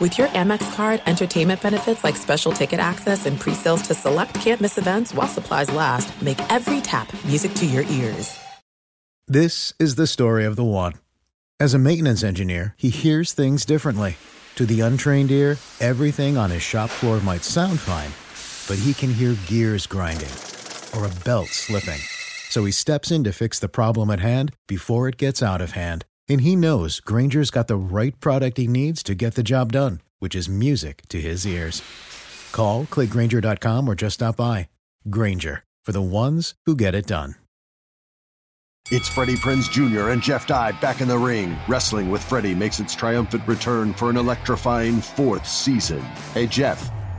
With your Amex card, entertainment benefits like special ticket access and pre-sales to select campus events while supplies last, make every tap music to your ears. This is the story of the one. As a maintenance engineer, he hears things differently. To the untrained ear, everything on his shop floor might sound fine, but he can hear gears grinding or a belt slipping. So he steps in to fix the problem at hand before it gets out of hand and he knows Grainger's got the right product he needs to get the job done, which is music to his ears. Call, clickgrainger.com, or just stop by. Granger, for the ones who get it done. It's Freddie Prinze Jr. and Jeff Dye back in the ring. Wrestling with Freddie makes its triumphant return for an electrifying fourth season. Hey, Jeff.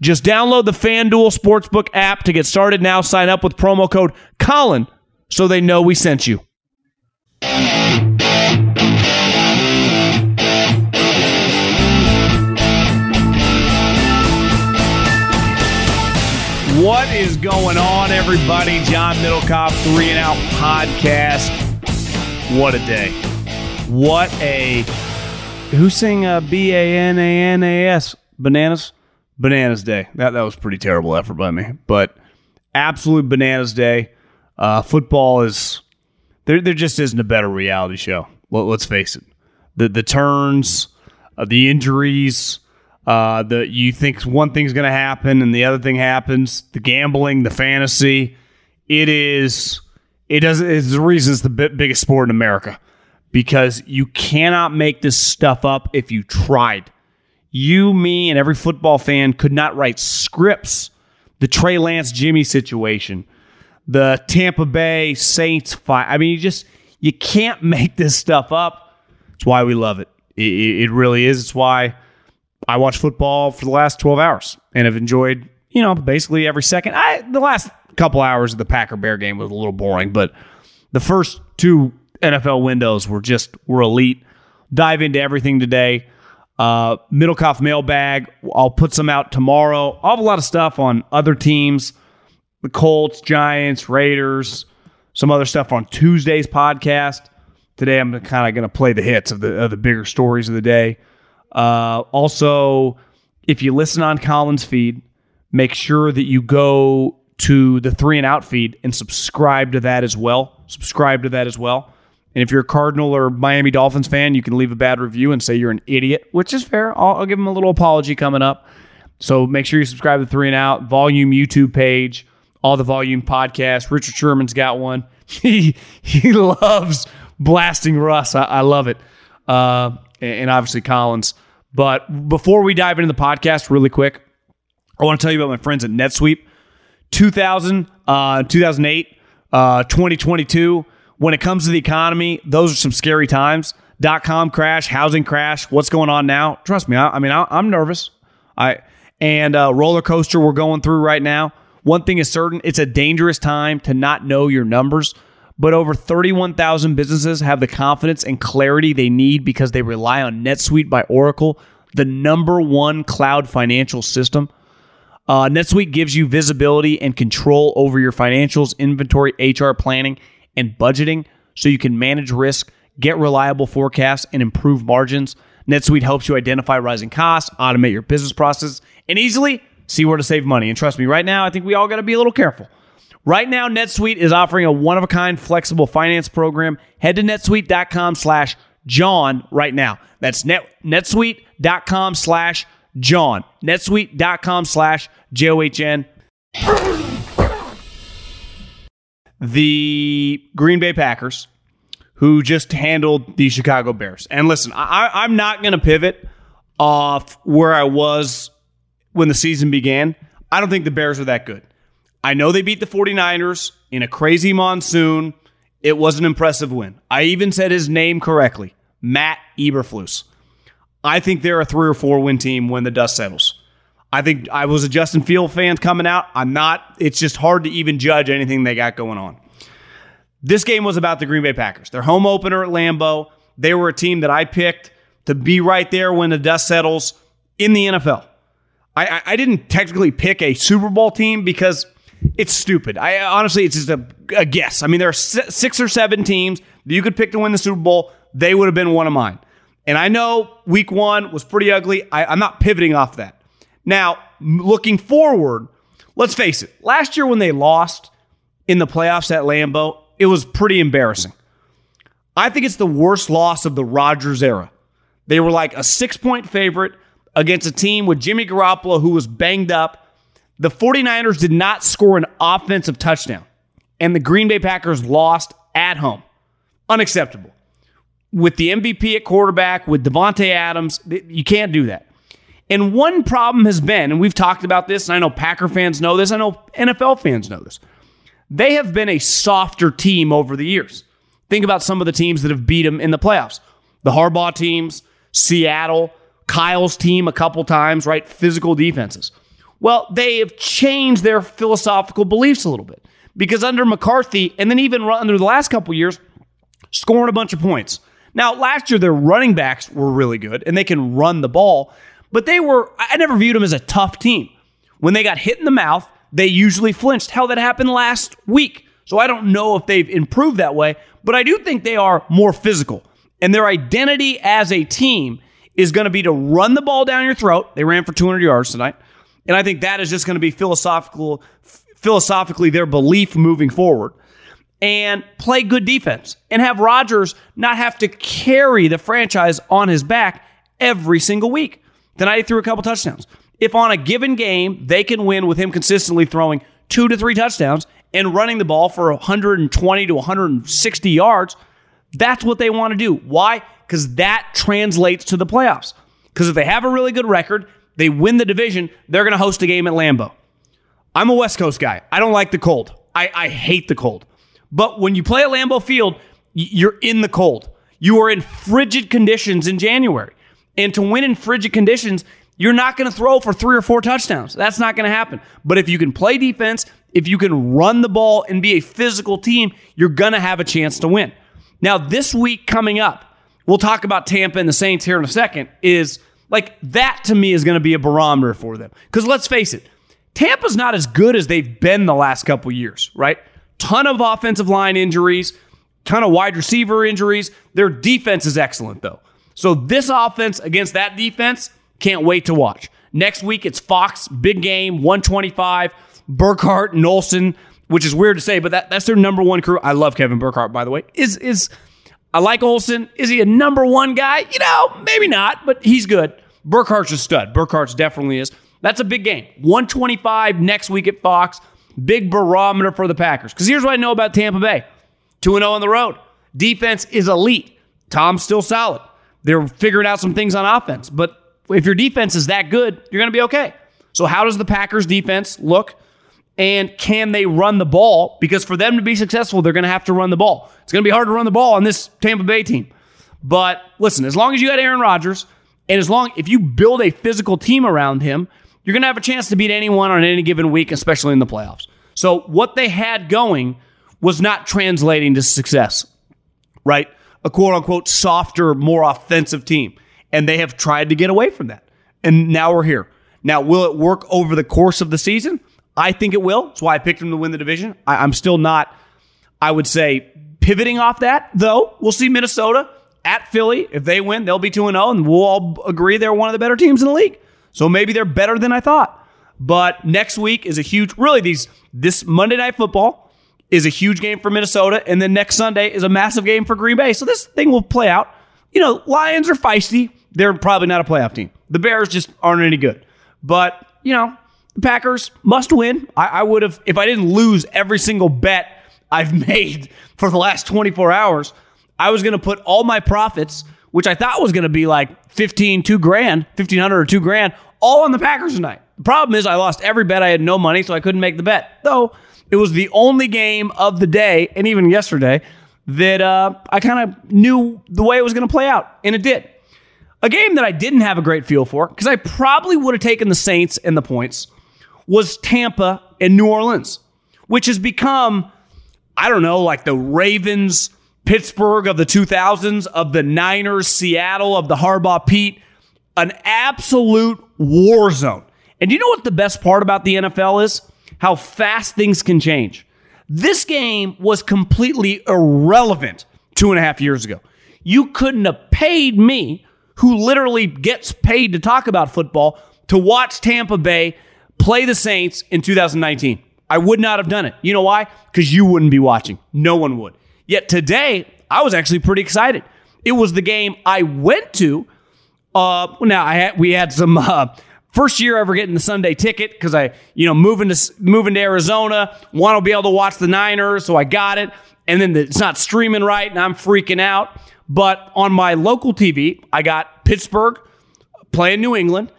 just download the FanDuel Sportsbook app to get started now. Sign up with promo code Colin so they know we sent you. What is going on, everybody? John Middlekauff, Three and Out Podcast. What a day. What a. Who sang uh, B A N A N A S? Bananas? Bananas Day. That that was pretty terrible effort by me, but absolute Bananas Day. Uh, football is there. There just isn't a better reality show. Let, us face it. The the turns, uh, the injuries. Uh, the you think one thing's going to happen and the other thing happens. The gambling, the fantasy. It is. It does. It's the reason it's the biggest sport in America because you cannot make this stuff up if you tried. You, me, and every football fan could not write scripts. The Trey Lance Jimmy situation, the Tampa Bay Saints fight. I mean, you just you can't make this stuff up. It's why we love it. It, it really is. It's why I watch football for the last 12 hours and have enjoyed, you know, basically every second. I the last couple hours of the Packer Bear game was a little boring, but the first two NFL windows were just were elite. Dive into everything today. Uh, Middlekauff mailbag. I'll put some out tomorrow. I'll have a lot of stuff on other teams, the Colts, Giants, Raiders, some other stuff on Tuesday's podcast. Today, I'm kind of going to play the hits of the of the bigger stories of the day. Uh, also, if you listen on Colin's feed, make sure that you go to the three and out feed and subscribe to that as well. Subscribe to that as well. And if you're a Cardinal or Miami Dolphins fan, you can leave a bad review and say you're an idiot, which is fair. I'll, I'll give them a little apology coming up. So make sure you subscribe to Three and Out Volume YouTube page, all the Volume podcasts. Richard Sherman's got one. he he loves blasting Russ. I, I love it, uh, and obviously Collins. But before we dive into the podcast, really quick, I want to tell you about my friends at NetSuite. 2000, uh, 2008, uh, 2022 when it comes to the economy, those are some scary times. Dot com crash, housing crash. What's going on now? Trust me, I, I mean, I, am nervous. I and uh, roller coaster we're going through right now. One thing is certain: it's a dangerous time to not know your numbers. but over 31,000 businesses have the confidence and clarity they need because they rely on NetSuite by Oracle, the number one cloud financial system. Uh, NetSuite gives you visibility and control over your financials, inventory, HR planning, and budgeting so you can manage risk, get reliable forecasts, and improve margins. NetSuite helps you identify rising costs, automate your business process, and easily see where to save money. And trust me, right now, I think we all got to be a little careful. Right now, NetSuite is offering a one-of-a-kind flexible finance program. Head to netsuite.com slash John right now. That's net, netsuite.com slash John. netsuite.com slash J-O-H-N. The Green Bay Packers, who just handled the Chicago Bears. And listen, I, I'm not going to pivot off where I was when the season began. I don't think the Bears are that good. I know they beat the 49ers in a crazy monsoon. It was an impressive win. I even said his name correctly Matt Eberflus. I think they're a three or four win team when the dust settles. I think I was a Justin Field fan coming out. I'm not. It's just hard to even judge anything they got going on. This game was about the Green Bay Packers. Their home opener at Lambeau. They were a team that I picked to be right there when the dust settles in the NFL. I, I didn't technically pick a Super Bowl team because it's stupid. I honestly, it's just a, a guess. I mean, there are six or seven teams that you could pick to win the Super Bowl. They would have been one of mine. And I know week one was pretty ugly. I, I'm not pivoting off that. Now, looking forward, let's face it. Last year when they lost in the playoffs at Lambeau, it was pretty embarrassing. I think it's the worst loss of the Rodgers era. They were like a six point favorite against a team with Jimmy Garoppolo who was banged up the 49ers did not score an offensive touchdown, and the Green Bay Packers lost at home. Unacceptable. With the MVP at quarterback, with Davante Adams, you can't do that. And one problem has been, and we've talked about this, and I know Packer fans know this, I know NFL fans know this. They have been a softer team over the years. Think about some of the teams that have beat them in the playoffs. The Harbaugh teams, Seattle, Kyle's team a couple times, right? Physical defenses. Well, they have changed their philosophical beliefs a little bit because under McCarthy, and then even under the last couple years, scoring a bunch of points. Now, last year their running backs were really good and they can run the ball, but they were, I never viewed them as a tough team. When they got hit in the mouth, they usually flinched. Hell, that happened last week. So I don't know if they've improved that way, but I do think they are more physical. And their identity as a team is going to be to run the ball down your throat. They ran for 200 yards tonight. And I think that is just going to be philosophical, philosophically their belief moving forward. And play good defense and have Rodgers not have to carry the franchise on his back every single week. Tonight he threw a couple touchdowns. If on a given game they can win with him consistently throwing two to three touchdowns and running the ball for 120 to 160 yards, that's what they want to do. Why? Because that translates to the playoffs. Because if they have a really good record, they win the division, they're going to host a game at Lambeau. I'm a West Coast guy. I don't like the cold. I, I hate the cold. But when you play at Lambeau Field, you're in the cold. You are in frigid conditions in January. And to win in frigid conditions, you're not going to throw for three or four touchdowns. That's not going to happen. But if you can play defense, if you can run the ball and be a physical team, you're going to have a chance to win. Now, this week coming up, we'll talk about Tampa and the Saints here in a second, is – like that to me is going to be a barometer for them. Because let's face it, Tampa's not as good as they've been the last couple years, right? Ton of offensive line injuries, ton of wide receiver injuries. Their defense is excellent though. So this offense against that defense, can't wait to watch. Next week it's Fox, big game, 125, Burkhardt, and Olsen, which is weird to say, but that, that's their number one crew. I love Kevin Burkhardt, by the way. Is is I like Olsen. Is he a number one guy? You know, maybe not, but he's good. Burkhardt's a stud. Burkhardt's definitely is. That's a big game. 125 next week at Fox. Big barometer for the Packers. Because here's what I know about Tampa Bay 2 0 on the road. Defense is elite. Tom's still solid. They're figuring out some things on offense. But if your defense is that good, you're going to be okay. So, how does the Packers defense look? And can they run the ball? Because for them to be successful, they're going to have to run the ball. It's going to be hard to run the ball on this Tampa Bay team. But listen, as long as you got Aaron Rodgers, and as long if you build a physical team around him, you're going to have a chance to beat anyone on any given week, especially in the playoffs. So what they had going was not translating to success, right? A quote unquote softer, more offensive team. And they have tried to get away from that. And now we're here. Now, will it work over the course of the season? I think it will. That's why I picked them to win the division. I, am still not, I would say, pivoting off that, though. We'll see Minnesota at Philly. If they win, they'll be 2 0, and we'll all agree they're one of the better teams in the league. So maybe they're better than I thought. But next week is a huge, really, these this Monday Night Football is a huge game for Minnesota, and then next Sunday is a massive game for Green Bay. So this thing will play out. You know, Lions are feisty. They're probably not a playoff team. The Bears just aren't any good. But, you know, the Packers must win. I, I would have, if I didn't lose every single bet I've made for the last 24 hours, I was going to put all my profits, which I thought was going to be like 15, two grand, 1500 or two grand, all on the Packers tonight. The problem is I lost every bet. I had no money, so I couldn't make the bet. Though it was the only game of the day, and even yesterday, that uh, I kind of knew the way it was going to play out, and it did. A game that I didn't have a great feel for, because I probably would have taken the Saints and the points, was Tampa and New Orleans, which has become, I don't know, like the Ravens, Pittsburgh of the 2000s, of the Niners, Seattle, of the Harbaugh Pete, an absolute war zone. And you know what the best part about the NFL is? How fast things can change. This game was completely irrelevant two and a half years ago. You couldn't have paid me who literally gets paid to talk about football to watch Tampa Bay play the Saints in 2019. I would not have done it. You know why? Because you wouldn't be watching. No one would. Yet today, I was actually pretty excited. It was the game I went to. Uh, now I had, we had some uh, first year ever getting the Sunday ticket because I, you know, moving to moving to Arizona, want to be able to watch the Niners, so I got it. And then the, it's not streaming right, and I'm freaking out. But on my local TV, I got Pittsburgh playing New England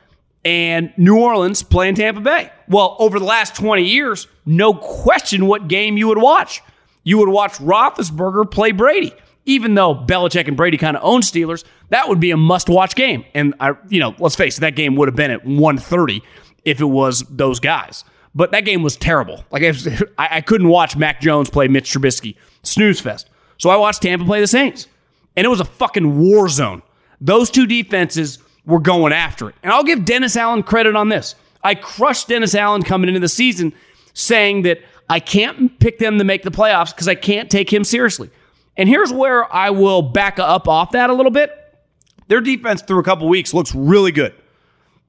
and New Orleans playing Tampa Bay. Well, over the last 20 years, no question what game you would watch. You would watch Roethlisberger play Brady. Even though Belichick and Brady kind of own Steelers, that would be a must-watch game. And I, you know, let's face it, that game would have been at 1:30 if it was those guys. But that game was terrible. Like I, I couldn't watch Mac Jones play Mitch Trubisky. Snooze fest. So I watched Tampa play the Saints and it was a fucking war zone. Those two defenses were going after it. And I'll give Dennis Allen credit on this. I crushed Dennis Allen coming into the season saying that I can't pick them to make the playoffs because I can't take him seriously. And here's where I will back up off that a little bit. Their defense through a couple weeks looks really good.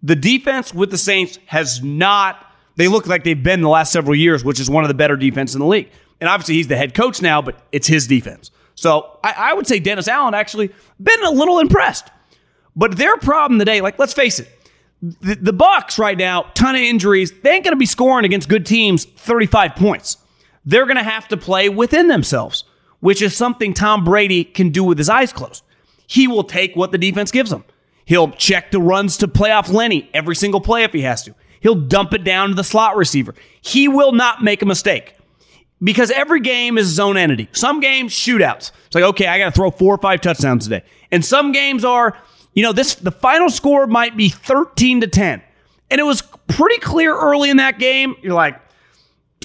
The defense with the Saints has not, they look like they've been the last several years, which is one of the better defenses in the league. And obviously he's the head coach now, but it's his defense. So I, I would say Dennis Allen actually been a little impressed. But their problem today, like let's face it, the, the Bucs right now, ton of injuries. They ain't going to be scoring against good teams 35 points. They're going to have to play within themselves, which is something Tom Brady can do with his eyes closed. He will take what the defense gives him. He'll check the runs to playoff Lenny every single play if he has to. He'll dump it down to the slot receiver. He will not make a mistake because every game is zone entity. Some games, shootouts. It's like, okay, I got to throw four or five touchdowns today. And some games are, you know, this the final score might be 13 to 10. And it was pretty clear early in that game. You're like,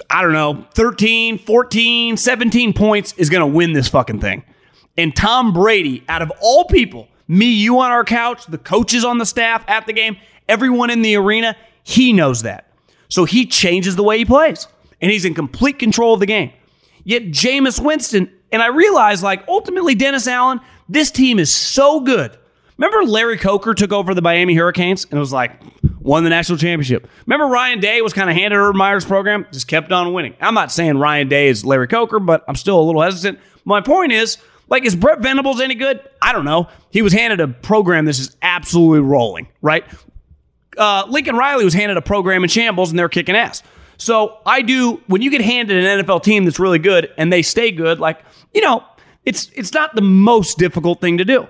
I don't know, 13, 14, 17 points is going to win this fucking thing. And Tom Brady, out of all people, me, you on our couch, the coaches on the staff at the game, everyone in the arena, he knows that. So he changes the way he plays and he's in complete control of the game. Yet Jameis Winston, and I realize like ultimately Dennis Allen, this team is so good. Remember Larry Coker took over the Miami Hurricanes and it was like won the national championship. Remember Ryan Day was kind of handed Urban Meyer's program, just kept on winning. I'm not saying Ryan Day is Larry Coker, but I'm still a little hesitant. My point is, like, is Brent Venables any good? I don't know. He was handed a program that's just absolutely rolling, right? Uh, Lincoln Riley was handed a program in shambles and they're kicking ass. So I do when you get handed an NFL team that's really good and they stay good, like, you know, it's it's not the most difficult thing to do.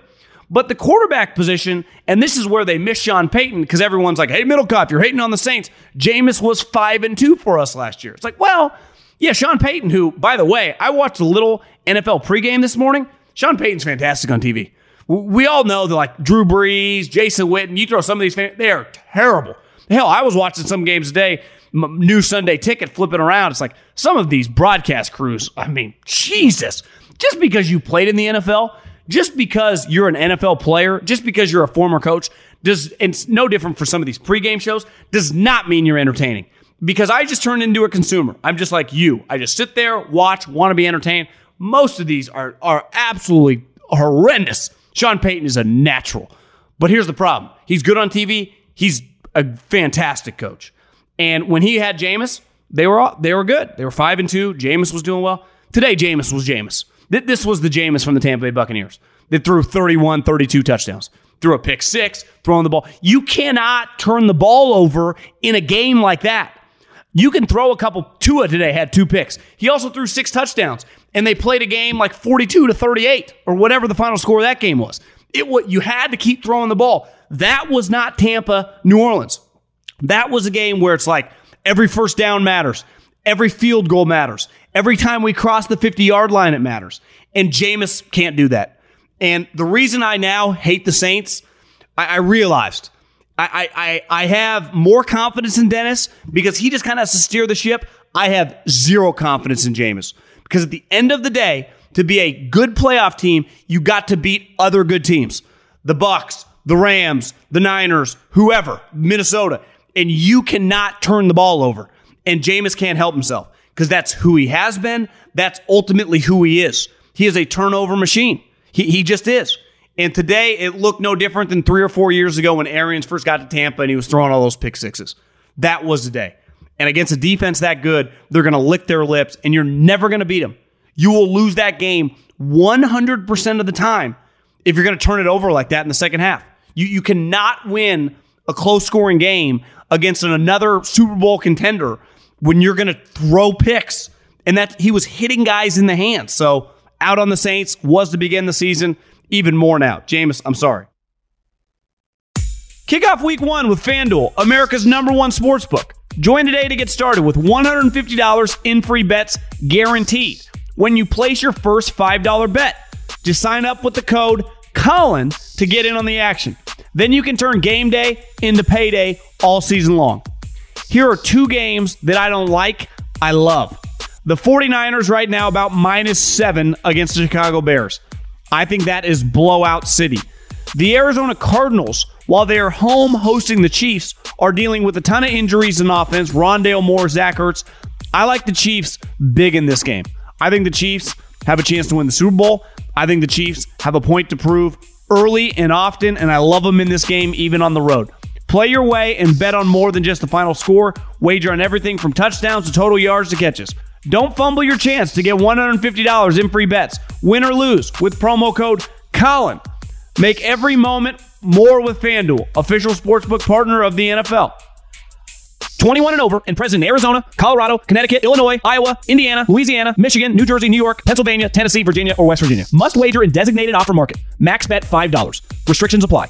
But the quarterback position, and this is where they miss Sean Payton because everyone's like, hey, Middlekauff, you're hating on the Saints. Jameis was five and two for us last year. It's like, well, yeah, Sean Payton, who, by the way, I watched a little NFL pregame this morning. Sean Payton's fantastic on TV. We all know that like Drew Brees, Jason Witten, you throw some of these, they are terrible. Hell, I was watching some games today new Sunday ticket flipping around. It's like some of these broadcast crews, I mean, Jesus, just because you played in the NFL, just because you're an NFL player, just because you're a former coach, does it's no different for some of these pregame shows, does not mean you're entertaining. Because I just turned into a consumer. I'm just like you. I just sit there, watch, want to be entertained. Most of these are are absolutely horrendous. Sean Payton is a natural. But here's the problem. He's good on TV. He's a fantastic coach. And when he had Jameis, they were all, they were good. They were five and two. Jameis was doing well. Today, Jameis was Jameis. This was the Jameis from the Tampa Bay Buccaneers that threw 31, 32 touchdowns. Threw a pick six, throwing the ball. You cannot turn the ball over in a game like that. You can throw a couple. Tua today had two picks. He also threw six touchdowns, and they played a game like 42 to 38 or whatever the final score of that game was. It what you had to keep throwing the ball. That was not Tampa, New Orleans. That was a game where it's like every first down matters, every field goal matters, every time we cross the 50 yard line it matters. And Jameis can't do that. And the reason I now hate the Saints, I, I realized I, I, I have more confidence in Dennis because he just kind of has to steer the ship. I have zero confidence in Jameis because at the end of the day, to be a good playoff team, you got to beat other good teams. The Bucs, the Rams, the Niners, whoever, Minnesota. And you cannot turn the ball over. And Jameis can't help himself because that's who he has been. That's ultimately who he is. He is a turnover machine. He, he just is. And today it looked no different than three or four years ago when Arians first got to Tampa and he was throwing all those pick sixes. That was the day. And against a defense that good, they're going to lick their lips and you're never going to beat them. You will lose that game 100% of the time if you're going to turn it over like that in the second half. You, you cannot win a close scoring game against another Super Bowl contender when you're going to throw picks. And that he was hitting guys in the hands. So out on the Saints was to begin the season, even more now. Jameis, I'm sorry. Kick off week one with FanDuel, America's number one sports book. Join today to get started with $150 in free bets guaranteed when you place your first $5 bet. Just sign up with the code Colin to get in on the action. Then you can turn game day into payday all season long. Here are two games that I don't like, I love. The 49ers right now about minus seven against the Chicago Bears. I think that is blowout city. The Arizona Cardinals, while they are home hosting the Chiefs, are dealing with a ton of injuries in offense. Rondale Moore, Zach Ertz. I like the Chiefs big in this game. I think the Chiefs have a chance to win the Super Bowl. I think the Chiefs have a point to prove early and often, and I love them in this game, even on the road. Play your way and bet on more than just the final score. Wager on everything from touchdowns to total yards to catches. Don't fumble your chance to get $150 in free bets, win or lose, with promo code Colin. Make every moment more with FanDuel, official sportsbook partner of the NFL. 21 and over and present in Arizona, Colorado, Connecticut, Illinois, Iowa, Indiana, Louisiana, Michigan, New Jersey, New York, Pennsylvania, Tennessee, Virginia, or West Virginia. Must wager in designated offer market. Max bet $5. Restrictions apply.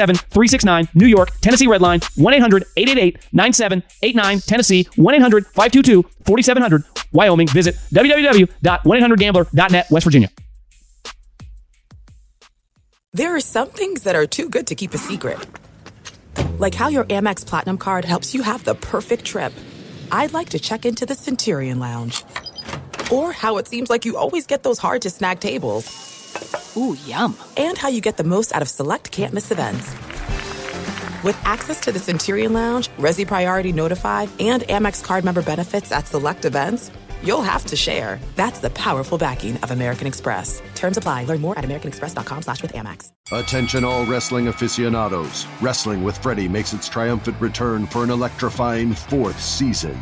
369 New York, Tennessee Red Line 1 800 888 9789 Tennessee 1 800 522 4700 Wyoming. Visit www.1800gambler.net West Virginia. There are some things that are too good to keep a secret. Like how your Amex Platinum card helps you have the perfect trip. I'd like to check into the Centurion Lounge. Or how it seems like you always get those hard to snag tables. Ooh, yum. And how you get the most out of select can't miss events. With access to the Centurion Lounge, Resy Priority Notified, and Amex card member benefits at select events, you'll have to share. That's the powerful backing of American Express. Terms apply. Learn more at americanexpress.com slash with Amex. Attention all wrestling aficionados. Wrestling with Freddie makes its triumphant return for an electrifying fourth season.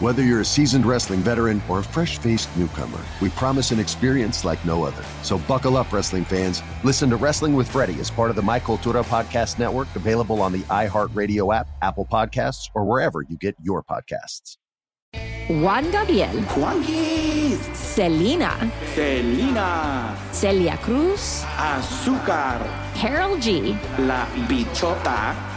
Whether you're a seasoned wrestling veteran or a fresh faced newcomer, we promise an experience like no other. So buckle up, wrestling fans. Listen to Wrestling with Freddie as part of the My Cultura Podcast Network, available on the iHeartRadio app, Apple Podcasts, or wherever you get your podcasts. Juan Gabriel, Juanquis, Selena, Selena, Celia Cruz, Azúcar, Karol G, La Bichota,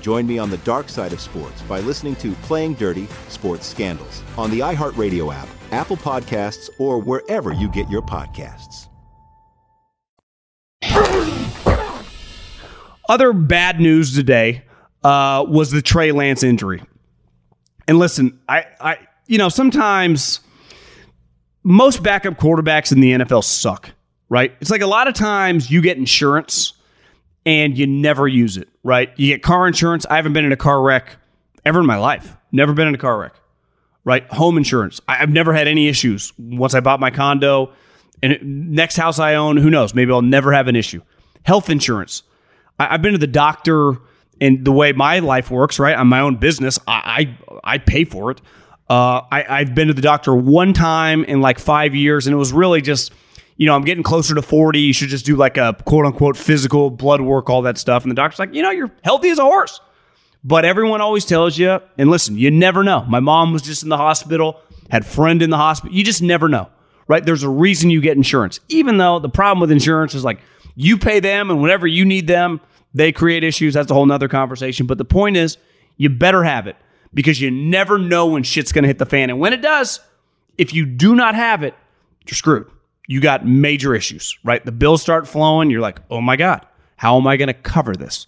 Join me on the dark side of sports by listening to Playing Dirty Sports Scandals on the iHeartRadio app, Apple Podcasts, or wherever you get your podcasts. Other bad news today uh, was the Trey Lance injury. And listen, I, I, you know, sometimes most backup quarterbacks in the NFL suck, right? It's like a lot of times you get insurance and you never use it, right? You get car insurance. I haven't been in a car wreck ever in my life. Never been in a car wreck, right? Home insurance. I- I've never had any issues once I bought my condo. And next house I own, who knows? Maybe I'll never have an issue. Health insurance. I, I've been to the doctor, and the way my life works, right? I'm my own business. I I, I pay for it. Uh, I, I've been to the doctor one time in like five years, and it was really just, you know, I'm getting closer to 40. You should just do like a quote unquote physical blood work, all that stuff. And the doctor's like, you know, you're healthy as a horse. But everyone always tells you, and listen, you never know. My mom was just in the hospital, had friend in the hospital. You just never know, right? There's a reason you get insurance. Even though the problem with insurance is like you pay them, and whenever you need them, they create issues. That's a whole nother conversation. But the point is, you better have it because you never know when shit's going to hit the fan. And when it does, if you do not have it, you're screwed. You got major issues, right? The bills start flowing. You're like, oh my God, how am I going to cover this?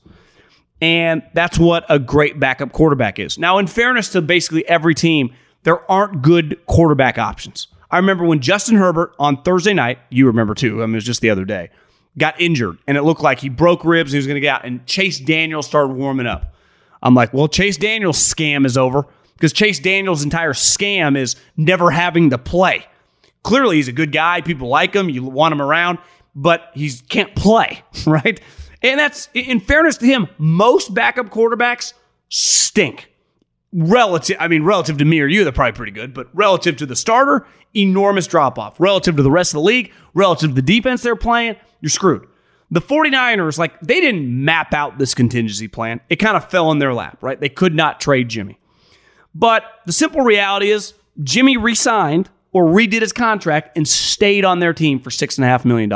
And that's what a great backup quarterback is. Now, in fairness to basically every team, there aren't good quarterback options. I remember when Justin Herbert on Thursday night, you remember too, I mean, it was just the other day, got injured and it looked like he broke ribs and he was going to get out. And Chase Daniels started warming up. I'm like, well, Chase Daniels' scam is over because Chase Daniels' entire scam is never having to play. Clearly, he's a good guy. People like him. You want him around, but he can't play, right? And that's, in fairness to him, most backup quarterbacks stink. Relative, I mean, relative to me or you, they're probably pretty good, but relative to the starter, enormous drop off. Relative to the rest of the league, relative to the defense they're playing, you're screwed. The 49ers, like, they didn't map out this contingency plan. It kind of fell in their lap, right? They could not trade Jimmy. But the simple reality is Jimmy re signed or redid his contract and stayed on their team for $6.5 million.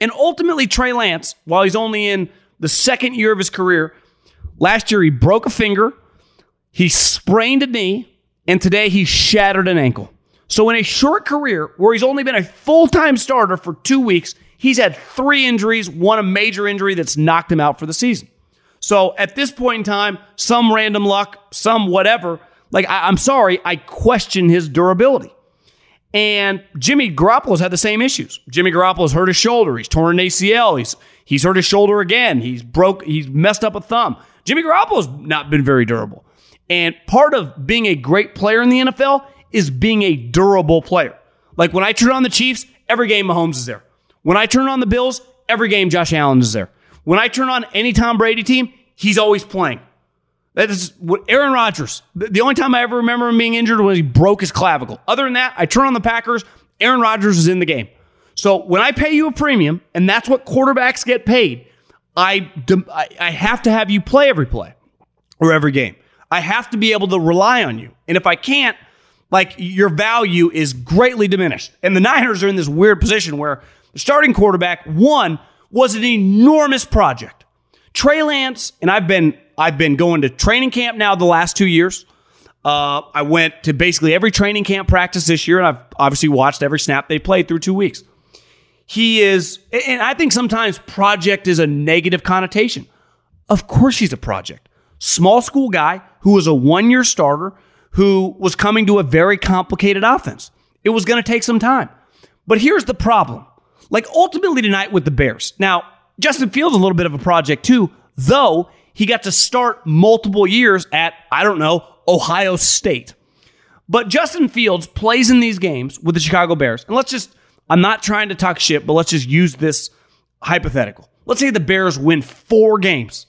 And ultimately, Trey Lance, while he's only in the second year of his career, last year he broke a finger, he sprained a knee, and today he shattered an ankle. So, in a short career where he's only been a full time starter for two weeks, he's had three injuries, one a major injury that's knocked him out for the season. So, at this point in time, some random luck, some whatever, Like, I, I'm sorry, I question his durability. And Jimmy Garoppolo's had the same issues. Jimmy Garoppolo's hurt his shoulder. He's torn an ACL. He's he's hurt his shoulder again. He's broke. He's messed up a thumb. Jimmy Garoppolo's not been very durable. And part of being a great player in the NFL is being a durable player. Like when I turn on the Chiefs, every game Mahomes is there. When I turn on the Bills, every game Josh Allen is there. When I turn on any Tom Brady team, he's always playing. That is what Aaron Rodgers. The only time I ever remember him being injured was he broke his clavicle. Other than that, I turn on the Packers, Aaron Rodgers is in the game. So when I pay you a premium, and that's what quarterbacks get paid, I, I have to have you play every play or every game. I have to be able to rely on you. And if I can't, like your value is greatly diminished. And the Niners are in this weird position where the starting quarterback, one, was an enormous project. Trey Lance, and I've been I've been going to training camp now the last two years. Uh, I went to basically every training camp practice this year, and I've obviously watched every snap they played through two weeks. He is, and I think sometimes project is a negative connotation. Of course, he's a project. Small school guy who was a one year starter who was coming to a very complicated offense. It was going to take some time. But here's the problem. Like ultimately tonight with the Bears. Now, Justin Fields a little bit of a project too, though he got to start multiple years at, I don't know, Ohio State. But Justin Fields plays in these games with the Chicago Bears. And let's just, I'm not trying to talk shit, but let's just use this hypothetical. Let's say the Bears win four games.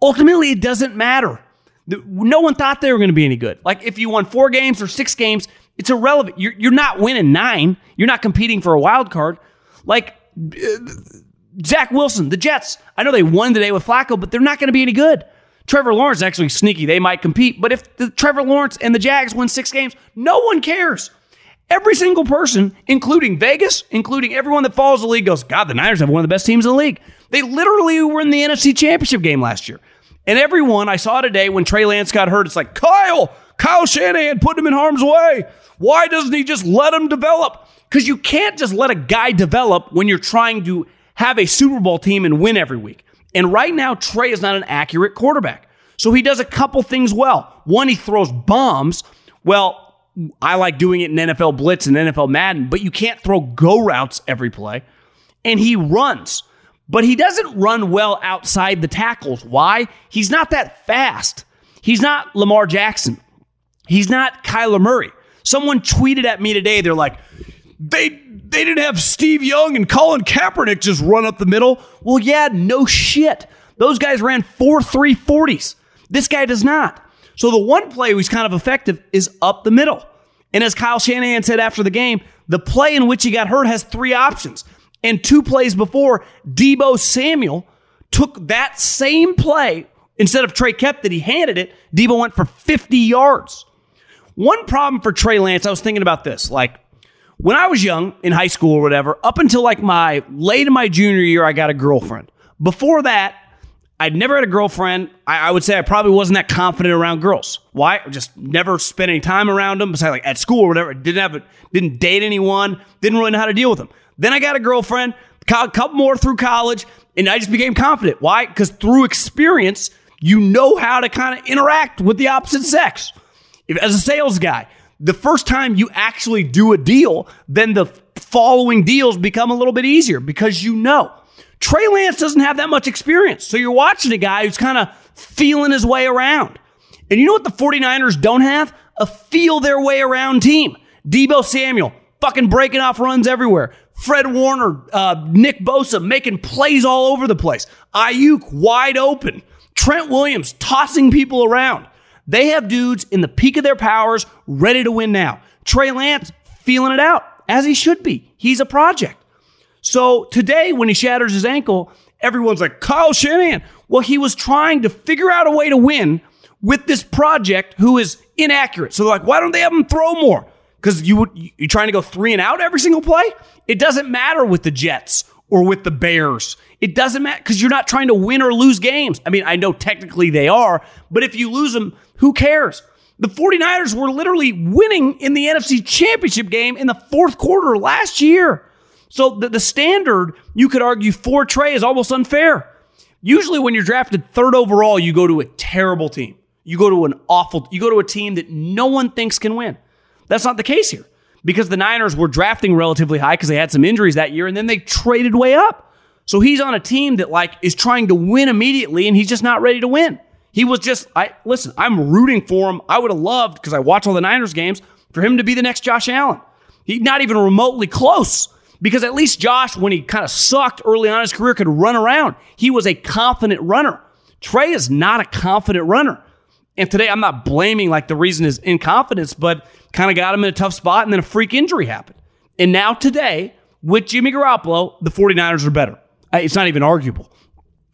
Ultimately, it doesn't matter. No one thought they were going to be any good. Like if you won four games or six games, it's irrelevant. You're, you're not winning nine. You're not competing for a wild card. Like Zach Wilson, the Jets. I know they won today with Flacco, but they're not going to be any good. Trevor Lawrence actually sneaky. They might compete, but if the Trevor Lawrence and the Jags win six games, no one cares. Every single person, including Vegas, including everyone that follows the league, goes, God, the Niners have one of the best teams in the league. They literally were in the NFC Championship game last year. And everyone I saw today when Trey Lance got hurt, it's like, Kyle, Kyle Shanahan put him in harm's way. Why doesn't he just let him develop? Because you can't just let a guy develop when you're trying to have a Super Bowl team and win every week. And right now, Trey is not an accurate quarterback. So he does a couple things well. One, he throws bombs. Well, I like doing it in NFL Blitz and NFL Madden, but you can't throw go routes every play. And he runs but he doesn't run well outside the tackles. Why? He's not that fast. He's not Lamar Jackson. He's not Kyler Murray. Someone tweeted at me today, they're like, they they didn't have Steve Young and Colin Kaepernick just run up the middle. Well, yeah, no shit. Those guys ran 4 3 40s. This guy does not. So the one play who's kind of effective is up the middle. And as Kyle Shanahan said after the game, the play in which he got hurt has three options. And two plays before, Deebo Samuel took that same play. Instead of Trey kept that he handed it. Deebo went for 50 yards. One problem for Trey Lance, I was thinking about this. Like, when I was young in high school or whatever, up until like my late in my junior year, I got a girlfriend. Before that, I'd never had a girlfriend. I, I, would say I probably wasn't that confident around girls. Why? Just never spent any time around them. Besides, like at school or whatever, didn't have, a, didn't date anyone. Didn't really know how to deal with them. Then I got a girlfriend, a couple more through college, and I just became confident. Why? Because through experience, you know how to kind of interact with the opposite sex. If, as a sales guy, the first time you actually do a deal, then the following deals become a little bit easier because you know. Trey Lance doesn't have that much experience. So you're watching a guy who's kind of feeling his way around. And you know what the 49ers don't have? A feel their way around team. Deebo Samuel, fucking breaking off runs everywhere. Fred Warner, uh, Nick Bosa making plays all over the place. Aiyuk wide open. Trent Williams tossing people around. They have dudes in the peak of their powers ready to win now. Trey Lance feeling it out as he should be. He's a project. So today, when he shatters his ankle, everyone's like, Kyle Shanahan. Well, he was trying to figure out a way to win with this project who is inaccurate. So they're like, why don't they have him throw more? Because you would you trying to go three and out every single play? It doesn't matter with the Jets or with the Bears. It doesn't matter because you're not trying to win or lose games. I mean, I know technically they are, but if you lose them, who cares? The 49ers were literally winning in the NFC Championship game in the fourth quarter last year. So the, the standard, you could argue, for Trey is almost unfair. Usually, when you're drafted third overall, you go to a terrible team. You go to an awful, you go to a team that no one thinks can win. That's not the case here because the Niners were drafting relatively high because they had some injuries that year and then they traded way up. So he's on a team that like is trying to win immediately and he's just not ready to win. He was just I listen, I'm rooting for him. I would have loved because I watch all the Niners games for him to be the next Josh Allen. He's not even remotely close because at least Josh when he kind of sucked early on his career could run around. He was a confident runner. Trey is not a confident runner. And today I'm not blaming like the reason is inconfidence, but kind of got him in a tough spot and then a freak injury happened. And now today with Jimmy Garoppolo, the 49ers are better. Uh, it's not even arguable.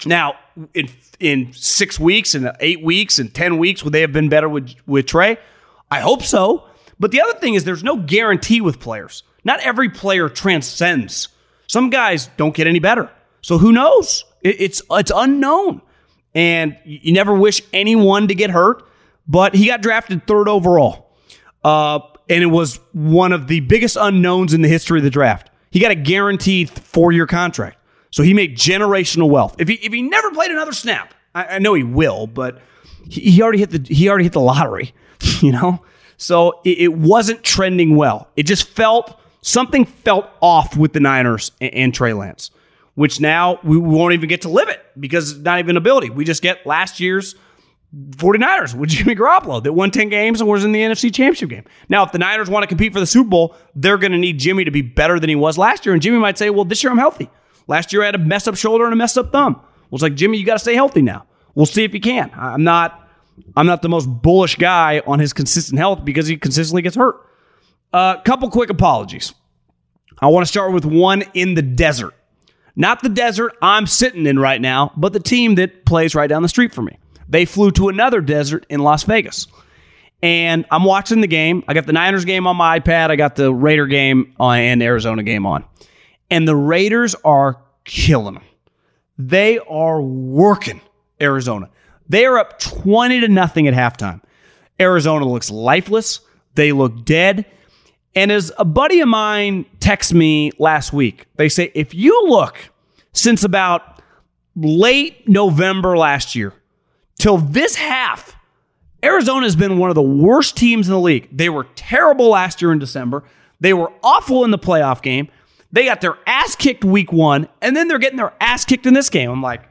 Now, in in six weeks and eight weeks and ten weeks, would they have been better with with Trey? I hope so. But the other thing is, there's no guarantee with players. Not every player transcends. Some guys don't get any better. So who knows? It, it's it's unknown, and you never wish anyone to get hurt. But he got drafted third overall, uh, and it was one of the biggest unknowns in the history of the draft. He got a guaranteed four year contract. So he made generational wealth. If he if he never played another snap, I, I know he will, but he, he, already hit the he already hit the lottery, you know. So it, it, wasn't trending well. It just felt something felt off with the Niners and, and Trey Lance, which now we, won't even get to live it because it's not even ability. We just get last year's 49ers with Jimmy Garoppolo that won 10 games and was in the NFC Championship game. Now, if the Niners want to compete for the Super Bowl, they're going to need Jimmy to be better than he was last year. And Jimmy might say, well, this year I'm healthy. Last year I had a messed up shoulder and a messed up thumb. Well, it's like, Jimmy, you got to stay healthy now. We'll see if you can. I'm not I'm not the most bullish guy on his consistent health because he consistently gets hurt. A uh, couple quick apologies. I want to start with one in the desert. Not the desert I'm sitting in right now, but the team that plays right down the street from me. They flew to another desert in Las Vegas. And I'm watching the game. I got the Niners game on my iPad. I got the Raider game uh, and Arizona game on and the Raiders are killing them. They are working Arizona. They are up 20 to nothing at halftime. Arizona looks lifeless. They look dead. And as a buddy of mine texted me last week, they say if you look since about late November last year till this half, Arizona has been one of the worst teams in the league. They were terrible last year in December. They were awful in the playoff game. They got their ass kicked week one, and then they're getting their ass kicked in this game. I'm like,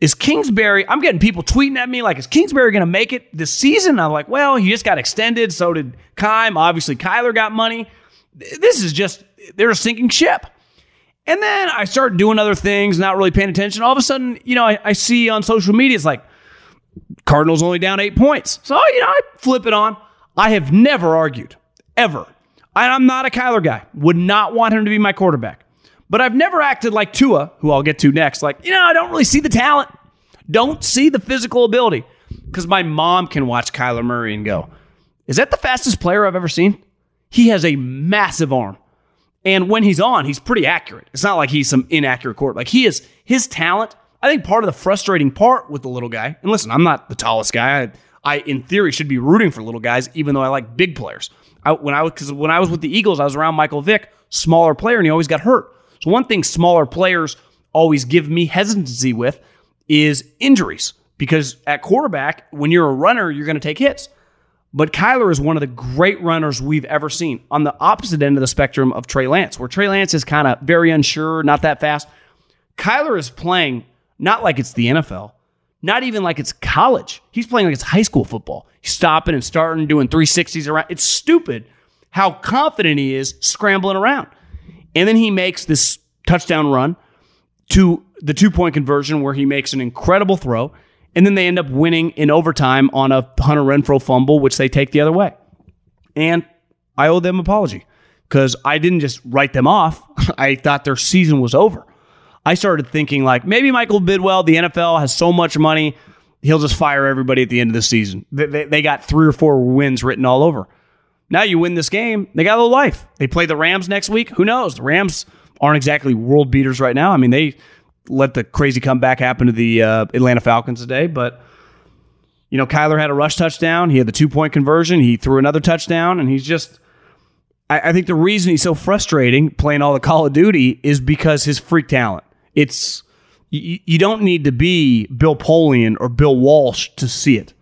is Kingsbury? I'm getting people tweeting at me like, is Kingsbury going to make it this season? I'm like, well, he just got extended. So did Keim. Obviously, Kyler got money. This is just, they're a sinking ship. And then I start doing other things, not really paying attention. All of a sudden, you know, I, I see on social media, it's like, Cardinals only down eight points. So, you know, I flip it on. I have never argued, ever, I'm not a Kyler guy. Would not want him to be my quarterback. But I've never acted like Tua, who I'll get to next. Like, you know, I don't really see the talent. Don't see the physical ability. Because my mom can watch Kyler Murray and go, is that the fastest player I've ever seen? He has a massive arm. And when he's on, he's pretty accurate. It's not like he's some inaccurate court. Like he is his talent. I think part of the frustrating part with the little guy, and listen, I'm not the tallest guy. I, I in theory should be rooting for little guys, even though I like big players. I, when I was because when I was with the Eagles, I was around Michael Vick, smaller player, and he always got hurt. So one thing smaller players always give me hesitancy with is injuries because at quarterback, when you're a runner, you're going to take hits. But Kyler is one of the great runners we've ever seen on the opposite end of the spectrum of Trey Lance, where Trey Lance is kind of very unsure, not that fast. Kyler is playing not like it's the NFL, not even like it's college. He's playing like it's high school football. He's stopping and starting, doing 360s around. It's stupid how confident he is scrambling around. And then he makes this touchdown run to the two point conversion where he makes an incredible throw. And then they end up winning in overtime on a Hunter Renfrow fumble, which they take the other way. And I owe them apology because I didn't just write them off. I thought their season was over. I started thinking like maybe Michael Bidwill, the NFL has so much money, he'll just fire everybody at the end of the season. They, they, they got three or four wins written all over. Now you win this game, they got a little life. They play the Rams next week. Who knows? The Rams aren't exactly world beaters right now. I mean, they let the crazy comeback happen to the uh, Atlanta Falcons today, but you know, Kyler had a rush touchdown. He had the two point conversion. He threw another touchdown, and he's just. I, I think the reason he's so frustrating playing all the Call of Duty is because his freak talent. It's you, don't need to be Bill Polian or Bill Walsh to see it.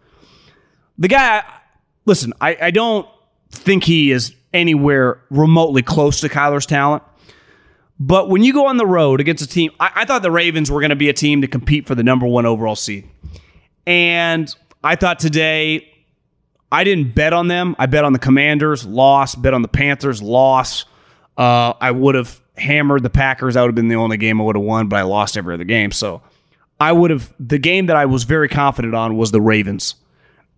the guy, listen, I, I don't think he is anywhere remotely close to Kyler's talent. But when you go on the road against a team, I, I thought the Ravens were going to be a team to compete for the number one overall seed. And I thought today, I didn't bet on them. I bet on the Commanders, loss. Bet on the Panthers, loss. Uh, I would have hammered the Packers. That would have been the only game I would have won, but I lost every other game. So I would have, the game that I was very confident on was the Ravens.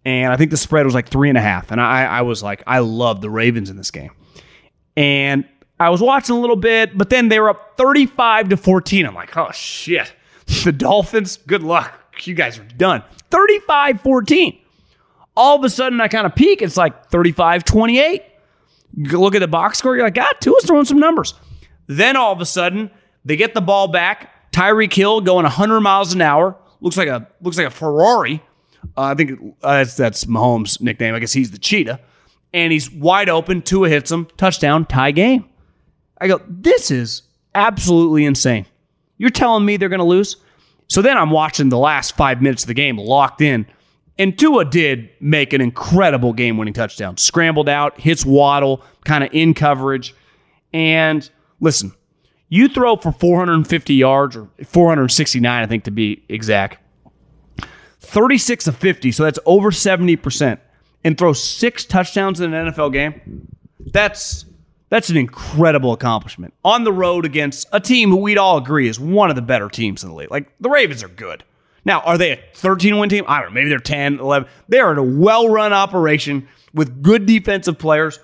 And I think the spread was like three and a half. And I, I was like, I love the Ravens in this game. And I was watching a little bit, but then they were up 35 to 14. I'm like, oh shit. The Dolphins, good luck. You guys are done. 35 14. All of a sudden, I kind of peek. It's like 35 28. Look at the box score. You're like, God, Tua's throwing some numbers. Then all of a sudden, they get the ball back. Tyreek Hill going 100 miles an hour. Looks like a looks like a Ferrari. Uh, I think uh, that's, that's Mahomes' nickname. I guess he's the cheetah. And he's wide open. Tua hits him. Touchdown. Tie game. I go, this is absolutely insane. You're telling me they're going to lose? So then I'm watching the last five minutes of the game locked in. And Tua did make an incredible game winning touchdown. Scrambled out, hits Waddle, kind of in coverage. And listen, you throw for 450 yards or 469, I think to be exact. 36 of 50, so that's over 70%, and throw six touchdowns in an NFL game. That's that's an incredible accomplishment on the road against a team who we'd all agree is one of the better teams in the league. Like the Ravens are good. Now, are they a 13 win team? I don't know. Maybe they're 10, 11. They are a well run operation with good defensive players.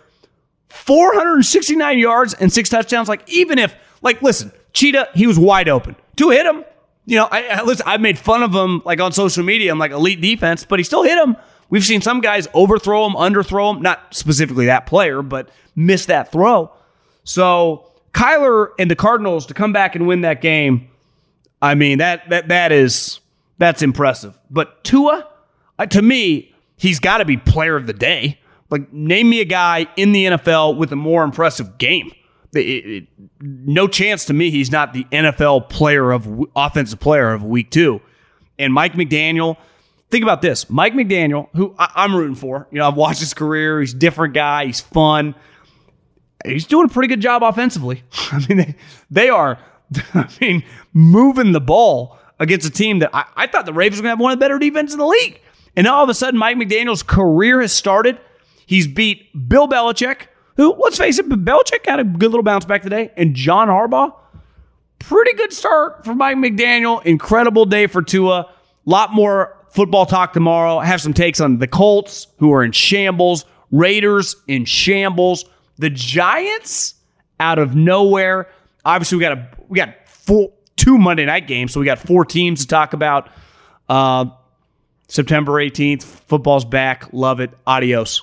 469 yards and six touchdowns. Like, even if, like, listen, Cheetah, he was wide open. To hit him, you know, I, I listen, I made fun of him like on social media. I'm like elite defense, but he still hit him. We've seen some guys overthrow him, underthrow him, not specifically that player, but miss that throw. So Kyler and the Cardinals to come back and win that game, I mean that that that is that's impressive. But Tua, uh, to me, he's got to be player of the day. Like name me a guy in the NFL with a more impressive game. It, it, no chance to me he's not the NFL player of offensive player of week two. And Mike McDaniel, think about this: Mike McDaniel, who I, am rooting for. You know, I've watched his career. He's a different guy. He's fun. He's doing a pretty good job offensively. I mean, they, they are. I mean, moving the ball against a team that I, I thought the Ravens were going to have one of the better defenses in the league. And all of a sudden, Mike McDaniel's career has started. He's beat Bill Belichick, who, let's face it, Belichick had a good little bounce back today, and John Harbaugh. Pretty good start for Mike McDaniel. Incredible day for Tua. Lot more football talk tomorrow. Have some takes on the Colts, who are in shambles, Raiders in shambles, the Giants out of nowhere. Obviously, we got a we got four two Monday night games, so we got four teams to talk about. Uh, September 18th, football's back. Love it. Adios.